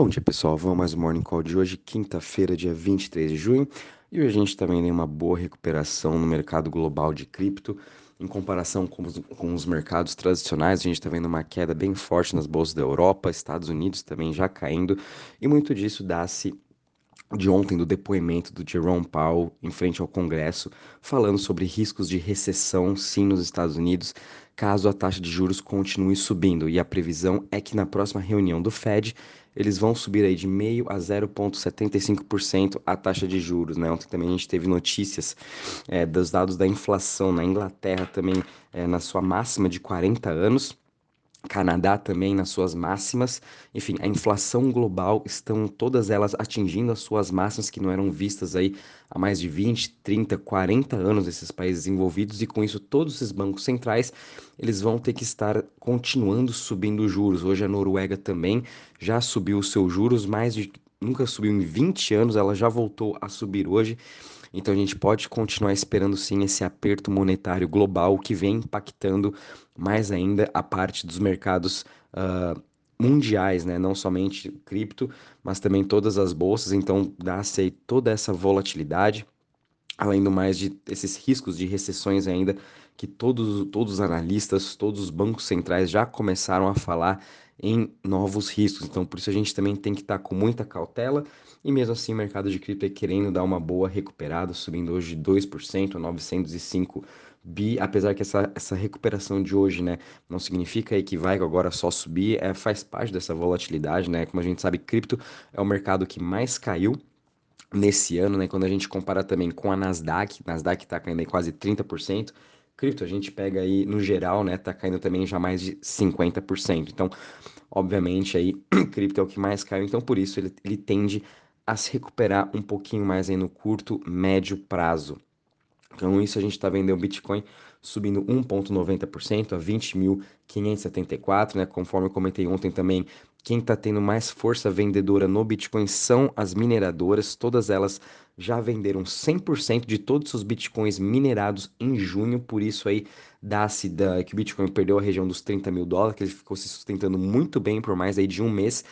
Bom dia pessoal, vamos mais um Morning Call de hoje, quinta-feira, dia 23 de junho. E hoje a gente também tem uma boa recuperação no mercado global de cripto. Em comparação com os, com os mercados tradicionais, a gente está vendo uma queda bem forte nas bolsas da Europa, Estados Unidos também já caindo. E muito disso dá-se de ontem do depoimento do Jerome Powell em frente ao Congresso, falando sobre riscos de recessão sim nos Estados Unidos, caso a taxa de juros continue subindo. E a previsão é que na próxima reunião do Fed eles vão subir aí de meio a 0,75% a taxa de juros. Né? Ontem também a gente teve notícias é, dos dados da inflação na Inglaterra também é, na sua máxima de 40 anos. Canadá também nas suas máximas. Enfim, a inflação global estão todas elas atingindo as suas máximas que não eram vistas aí há mais de 20, 30, 40 anos esses países envolvidos e com isso todos esses bancos centrais, eles vão ter que estar continuando subindo juros. Hoje a Noruega também já subiu os seus juros, mais de nunca subiu em 20 anos, ela já voltou a subir hoje. Então a gente pode continuar esperando sim esse aperto monetário global que vem impactando mais ainda a parte dos mercados uh, mundiais, né? não somente cripto, mas também todas as bolsas. Então dá-se aí toda essa volatilidade, além do mais de esses riscos de recessões ainda que todos, todos os analistas, todos os bancos centrais já começaram a falar em novos riscos. Então, por isso a gente também tem que estar com muita cautela. E mesmo assim, o mercado de cripto é querendo dar uma boa recuperada, subindo hoje 2% a 905 bi, apesar que essa, essa recuperação de hoje, né, não significa aí que vai agora só subir, é, faz parte dessa volatilidade, né? Como a gente sabe, cripto é o mercado que mais caiu nesse ano, né? Quando a gente compara também com a Nasdaq, Nasdaq está caindo aí quase 30%, cripto, a gente pega aí no geral, né, tá caindo também já mais de 50%. Então, obviamente aí cripto é o que mais caiu, então por isso ele, ele tende a se recuperar um pouquinho mais aí no curto, médio prazo. Então, isso a gente está vendo o Bitcoin subindo 1,90% a 20.574, né? Conforme eu comentei ontem também, quem está tendo mais força vendedora no Bitcoin são as mineradoras, todas elas já venderam 100% de todos os bitcoins minerados em junho, por isso aí dá-se da, que o Bitcoin perdeu a região dos 30 mil dólares, que ele ficou se sustentando muito bem por mais aí de um mês,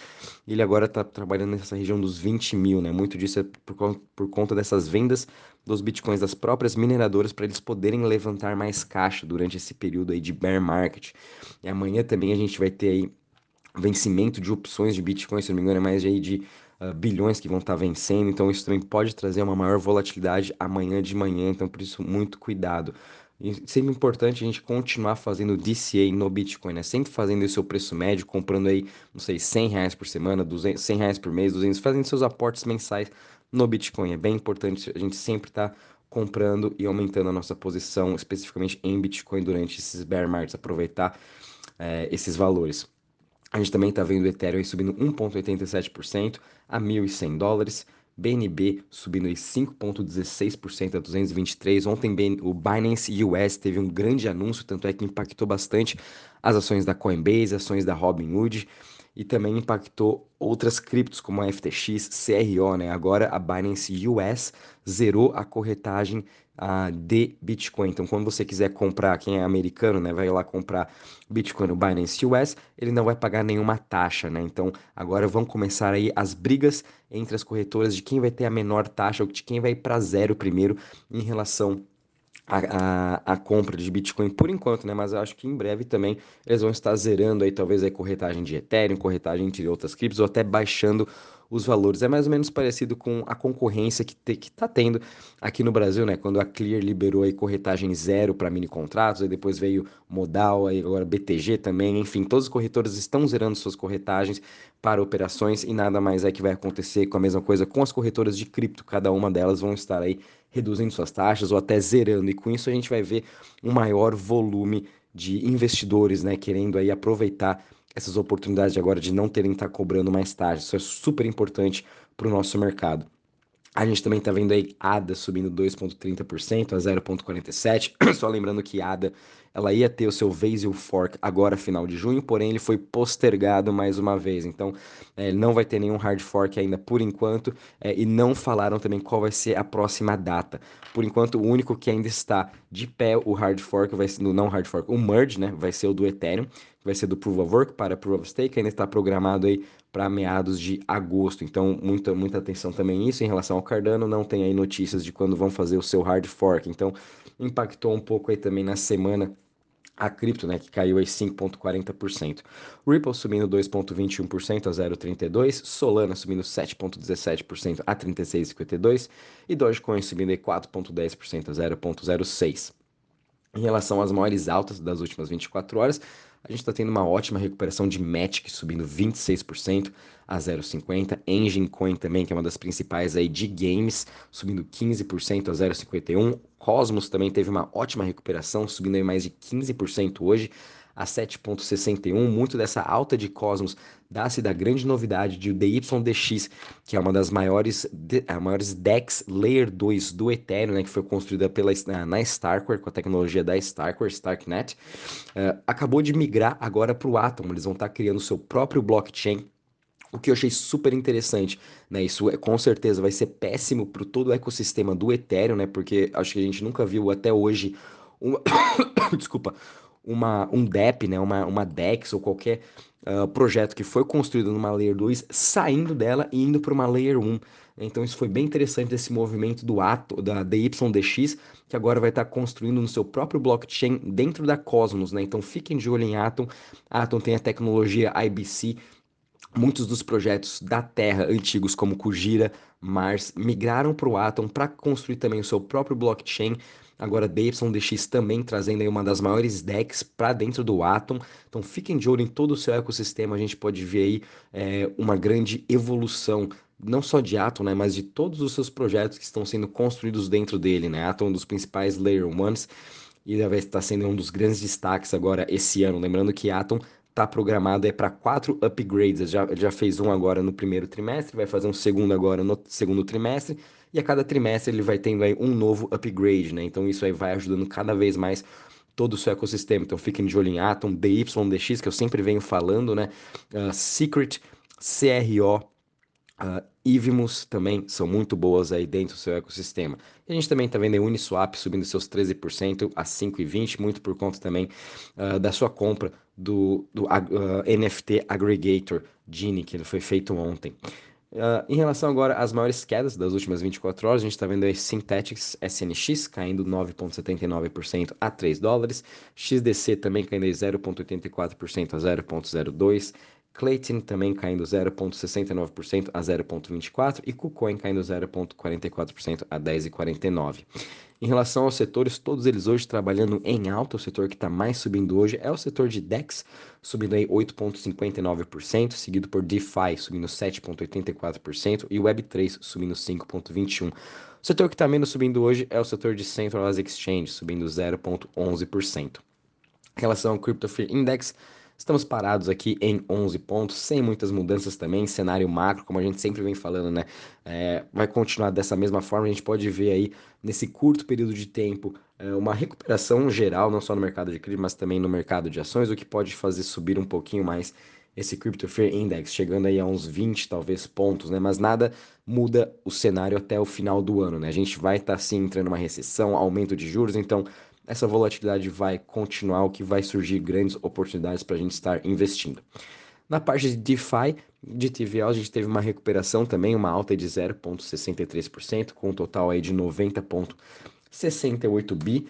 ele agora está trabalhando nessa região dos 20 mil, né? Muito disso é por, por conta dessas vendas dos bitcoins das próprias mineradoras para eles poderem levantar mais caixa durante esse período aí de bear market. E amanhã também a gente vai ter aí vencimento de opções de bitcoin, se não me engano, é mais aí de uh, bilhões que vão estar tá vencendo, então isso também pode trazer uma maior volatilidade amanhã de manhã, então por isso muito cuidado. E sempre importante a gente continuar fazendo DCA no Bitcoin, né? Sempre fazendo o seu preço médio, comprando aí, não sei, 100 reais por semana, 200, 100 reais por mês, 200, fazendo seus aportes mensais no Bitcoin. É bem importante a gente sempre estar tá comprando e aumentando a nossa posição, especificamente em Bitcoin durante esses bear markets, aproveitar é, esses valores. A gente também está vendo o Ethereum subindo 1,87% a 1.100 dólares. BNB subindo 5,16% a 223. Ontem o Binance US teve um grande anúncio, tanto é que impactou bastante as ações da Coinbase, ações da Robinhood e também impactou outras criptos como a FTX, CRO, né? Agora a Binance US zerou a corretagem de Bitcoin. Então, quando você quiser comprar, quem é americano, né, vai lá comprar Bitcoin no Binance US, ele não vai pagar nenhuma taxa, né? Então, agora vão começar aí as brigas entre as corretoras de quem vai ter a menor taxa ou de quem vai para zero primeiro em relação a, a, a, compra de Bitcoin por enquanto, né? Mas eu acho que em breve também eles vão estar zerando aí talvez a corretagem de Ethereum, corretagem entre outras criptos ou até baixando os valores. É mais ou menos parecido com a concorrência que está tendo aqui no Brasil, né? Quando a Clear liberou aí corretagem zero para mini contratos, aí depois veio Modal, aí agora BTG também, enfim, todos os corretores estão zerando suas corretagens para operações e nada mais é que vai acontecer com a mesma coisa com as corretoras de cripto, cada uma delas vão estar aí reduzindo suas taxas ou até zerando, e com isso a gente vai ver um maior volume de investidores, né, querendo aí aproveitar essas oportunidades de agora de não terem que estar cobrando mais taxas. Isso é super importante para o nosso mercado. A gente também está vendo aí ADA subindo 2,30% a 0,47%. Só lembrando que ADA ela ia ter o seu Vasil Fork agora final de junho, porém ele foi postergado mais uma vez. Então é, não vai ter nenhum hard fork ainda por enquanto é, e não falaram também qual vai ser a próxima data. Por enquanto o único que ainda está de pé o hard fork vai ser não hard fork, o merge, né? Vai ser o do Ethereum, vai ser do Proof of Work para Proof of Stake, ainda está programado aí para meados de agosto. Então, muita, muita atenção também nisso. Em relação ao Cardano, não tem aí notícias de quando vão fazer o seu hard fork. Então, impactou um pouco aí também na semana a cripto, né, que caiu aí 5.40%. Ripple subindo 2.21% a 0.32, Solana subindo 7.17% a 36.52 e Dogecoin subindo aí 4.10% a 0.06. Em relação às maiores altas das últimas 24 horas, a gente está tendo uma ótima recuperação de Matic subindo 26% a 0,50. Engine Coin também, que é uma das principais aí de games, subindo 15% a 0,51. Cosmos também teve uma ótima recuperação, subindo aí mais de 15% hoje a 7.61. Muito dessa alta de Cosmos dá-se da grande novidade de DYDX, que é uma das maiores, de, maiores DEX Layer 2 do Ethereum, né, que foi construída pela, na Starkware, com a tecnologia da Starkware, Starknet, uh, acabou de migrar agora para o Atom. Eles vão estar tá criando seu próprio blockchain o que eu achei super interessante, né? Isso é, com certeza vai ser péssimo para todo o ecossistema do Ethereum, né? Porque acho que a gente nunca viu até hoje uma... desculpa, uma, um DEP, né, uma, uma DEX ou qualquer uh, projeto que foi construído numa Layer 2, saindo dela e indo para uma Layer 1. Então isso foi bem interessante esse movimento do Ato, da DYDX, que agora vai estar tá construindo no seu próprio blockchain dentro da Cosmos, né? Então fiquem de olho em Atom. Atom tem a tecnologia IBC, muitos dos projetos da Terra antigos como Kujira, Mars migraram para o Atom para construir também o seu próprio blockchain Agora DYDX também trazendo aí uma das maiores decks para dentro do Atom. Então fiquem de olho em todo o seu ecossistema. A gente pode ver aí é, uma grande evolução não só de Atom, né, mas de todos os seus projetos que estão sendo construídos dentro dele, né? Atom é um dos principais Layer Ones e vai estar sendo um dos grandes destaques agora esse ano. Lembrando que Atom está programado é para quatro upgrades. Já, já fez um agora no primeiro trimestre, vai fazer um segundo agora no segundo trimestre e a cada trimestre ele vai tendo aí um novo upgrade, né? Então isso aí vai ajudando cada vez mais todo o seu ecossistema. Então fiquem de olho em Atom, DYDX, que eu sempre venho falando, né? Uh, Secret, CRO, uh, ah, também são muito boas aí dentro do seu ecossistema. E a gente também está vendo a Uniswap subindo seus 13% a 5,20, muito por conta também uh, da sua compra do, do uh, NFT Aggregator Genie, que foi feito ontem. Uh, em relação agora às maiores quedas das últimas 24 horas, a gente está vendo aí Synthetics SNX caindo 9,79% a 3 dólares, XDC também caindo 0,84% a 0,02, Clayton também caindo 0,69% a 0,24% e KuCoin caindo 0,44% a 10,49%. Em relação aos setores, todos eles hoje trabalhando em alta, o setor que está mais subindo hoje é o setor de DEX, subindo aí 8,59%, seguido por DeFi subindo 7,84% e Web3 subindo 5,21%. O setor que está menos subindo hoje é o setor de Centralized Exchange, subindo 0,11%. Em relação ao Crypto Fear Index, Estamos parados aqui em 11 pontos, sem muitas mudanças também, cenário macro, como a gente sempre vem falando, né? É, vai continuar dessa mesma forma, a gente pode ver aí, nesse curto período de tempo, é, uma recuperação geral, não só no mercado de cripto, mas também no mercado de ações, o que pode fazer subir um pouquinho mais esse Crypto Fear Index, chegando aí a uns 20, talvez, pontos, né? Mas nada muda o cenário até o final do ano, né? A gente vai estar, tá, sim, entrando numa recessão, aumento de juros, então essa volatilidade vai continuar, o que vai surgir grandes oportunidades para a gente estar investindo. Na parte de DeFi, de TVL, a gente teve uma recuperação também, uma alta de 0,63%, com um total aí de 90,68 bi.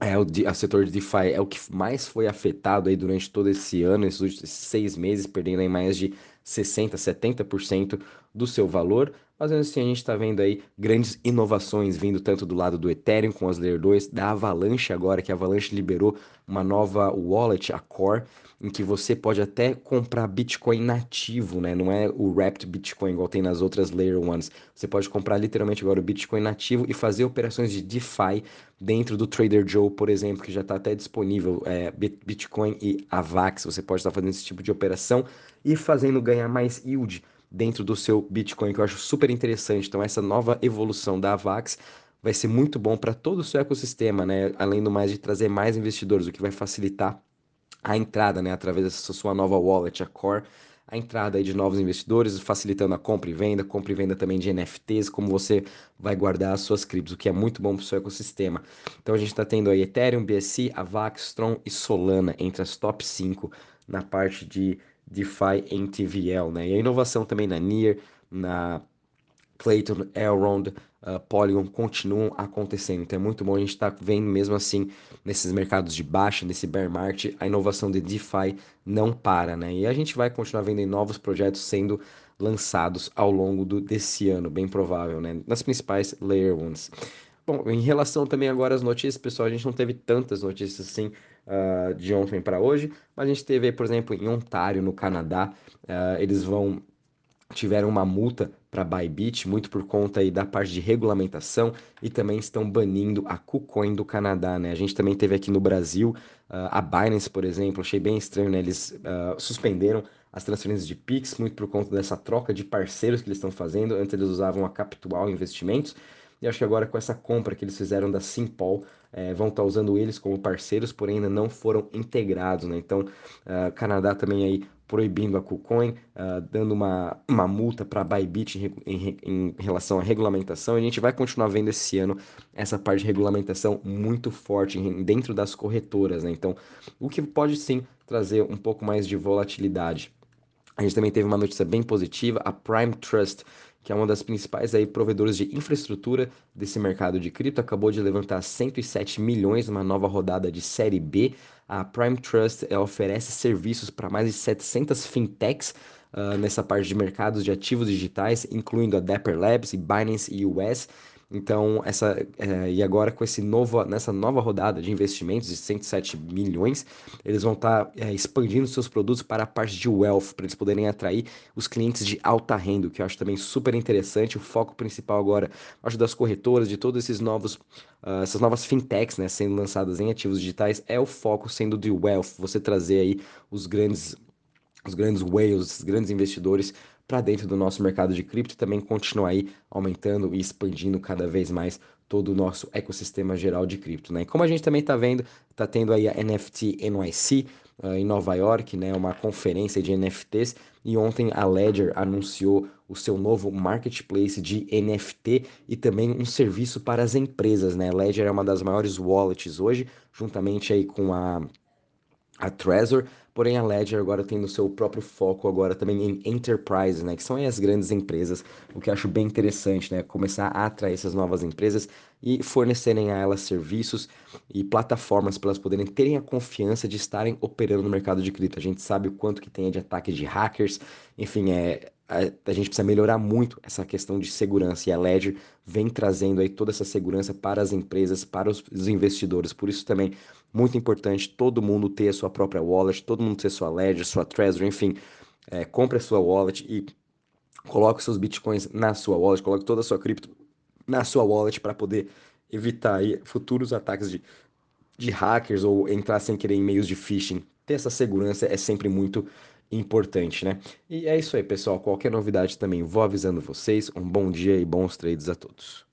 É, o, a setor de DeFi é o que mais foi afetado aí durante todo esse ano, esses últimos seis meses, perdendo aí mais de 60%, 70% do seu valor. Mas assim, a gente está vendo aí grandes inovações vindo tanto do lado do Ethereum com as Layer 2, da Avalanche agora, que a Avalanche liberou uma nova wallet, a Core, em que você pode até comprar Bitcoin nativo, né? Não é o Wrapped Bitcoin igual tem nas outras Layer 1s. Você pode comprar literalmente agora o Bitcoin nativo e fazer operações de DeFi dentro do Trader Joe, por exemplo, que já está até disponível é, Bitcoin e AVAX. Você pode estar fazendo esse tipo de operação e fazendo ganhar mais yield dentro do seu Bitcoin, que eu acho super interessante. Então, essa nova evolução da Avax vai ser muito bom para todo o seu ecossistema, né? Além do mais de trazer mais investidores, o que vai facilitar a entrada, né? Através dessa sua nova wallet, a Core, a entrada aí de novos investidores, facilitando a compra e venda, compra e venda também de NFTs, como você vai guardar as suas criptos, o que é muito bom para o seu ecossistema. Então a gente está tendo aí Ethereum, BSC, Avax, Tron e Solana entre as top 5 na parte de DeFi em TVL, né? E a inovação também na Near, na Clayton, Elrond, uh, Polygon continuam acontecendo. Então é muito bom a gente estar tá vendo mesmo assim nesses mercados de baixa, nesse bear market, a inovação de DeFi não para, né? E a gente vai continuar vendo novos projetos sendo lançados ao longo do, desse ano, bem provável, né? Nas principais layer ones. Bom, em relação também agora às notícias, pessoal, a gente não teve tantas notícias assim uh, de ontem para hoje, mas a gente teve, por exemplo, em Ontário, no Canadá, uh, eles vão tiveram uma multa para Bybit, muito por conta aí da parte de regulamentação e também estão banindo a KuCoin do Canadá, né? A gente também teve aqui no Brasil uh, a Binance, por exemplo, achei bem estranho, né? Eles uh, suspenderam as transferências de Pix muito por conta dessa troca de parceiros que eles estão fazendo. Antes eles usavam a Capital Investimentos e acho que agora com essa compra que eles fizeram da Simpol, é, vão estar tá usando eles como parceiros, porém ainda não foram integrados, né? Então, uh, Canadá também aí proibindo a KuCoin, uh, dando uma, uma multa para a Bybit em, em, em, relação à regulamentação. E a gente vai continuar vendo esse ano essa parte de regulamentação muito forte dentro das corretoras, né? Então, o que pode sim trazer um pouco mais de volatilidade. A gente também teve uma notícia bem positiva, a Prime Trust, que é uma das principais aí provedores de infraestrutura desse mercado de cripto, acabou de levantar 107 milhões numa nova rodada de série B. A Prime Trust oferece serviços para mais de 700 fintechs uh, nessa parte de mercados de ativos digitais, incluindo a Dapper Labs e Binance US. Então, essa, é, e agora com esse novo, nessa nova rodada de investimentos de 107 milhões, eles vão estar tá, é, expandindo seus produtos para a parte de wealth, para eles poderem atrair os clientes de alta renda, que eu acho também super interessante. O foco principal agora, acho das corretoras, de todos esses novos, uh, essas novas fintechs, né, sendo lançadas em ativos digitais, é o foco sendo de wealth, você trazer aí os grandes os grandes whales, os grandes investidores para dentro do nosso mercado de cripto e também continuar aí aumentando e expandindo cada vez mais todo o nosso ecossistema geral de cripto, né? E como a gente também está vendo, está tendo aí a NFT NYC uh, em Nova York, né? Uma conferência de NFTs e ontem a Ledger anunciou o seu novo marketplace de NFT e também um serviço para as empresas, né? Ledger é uma das maiores wallets hoje, juntamente aí com a a Trezor, porém a Ledger agora tem no seu próprio foco agora também em enterprise, né, que são as grandes empresas, o que acho bem interessante, né, começar a atrair essas novas empresas e fornecerem a elas serviços e plataformas para elas poderem terem a confiança de estarem operando no mercado de cripto. A gente sabe o quanto que tem de ataque de hackers, enfim, é a, gente precisa melhorar muito essa questão de segurança e a Ledger vem trazendo aí toda essa segurança para as empresas, para os, os investidores. Por isso também muito importante todo mundo ter a sua própria wallet, todo mundo ter sua Ledger, sua Trezor, enfim, é, compre a sua wallet e coloque seus bitcoins na sua wallet, coloque toda a sua cripto na sua wallet para poder evitar aí futuros ataques de, de hackers ou entrar sem querer em meios de phishing. Ter essa segurança é sempre muito importante, né? E é isso aí, pessoal. Qualquer novidade também vou avisando vocês. Um bom dia e bons trades a todos.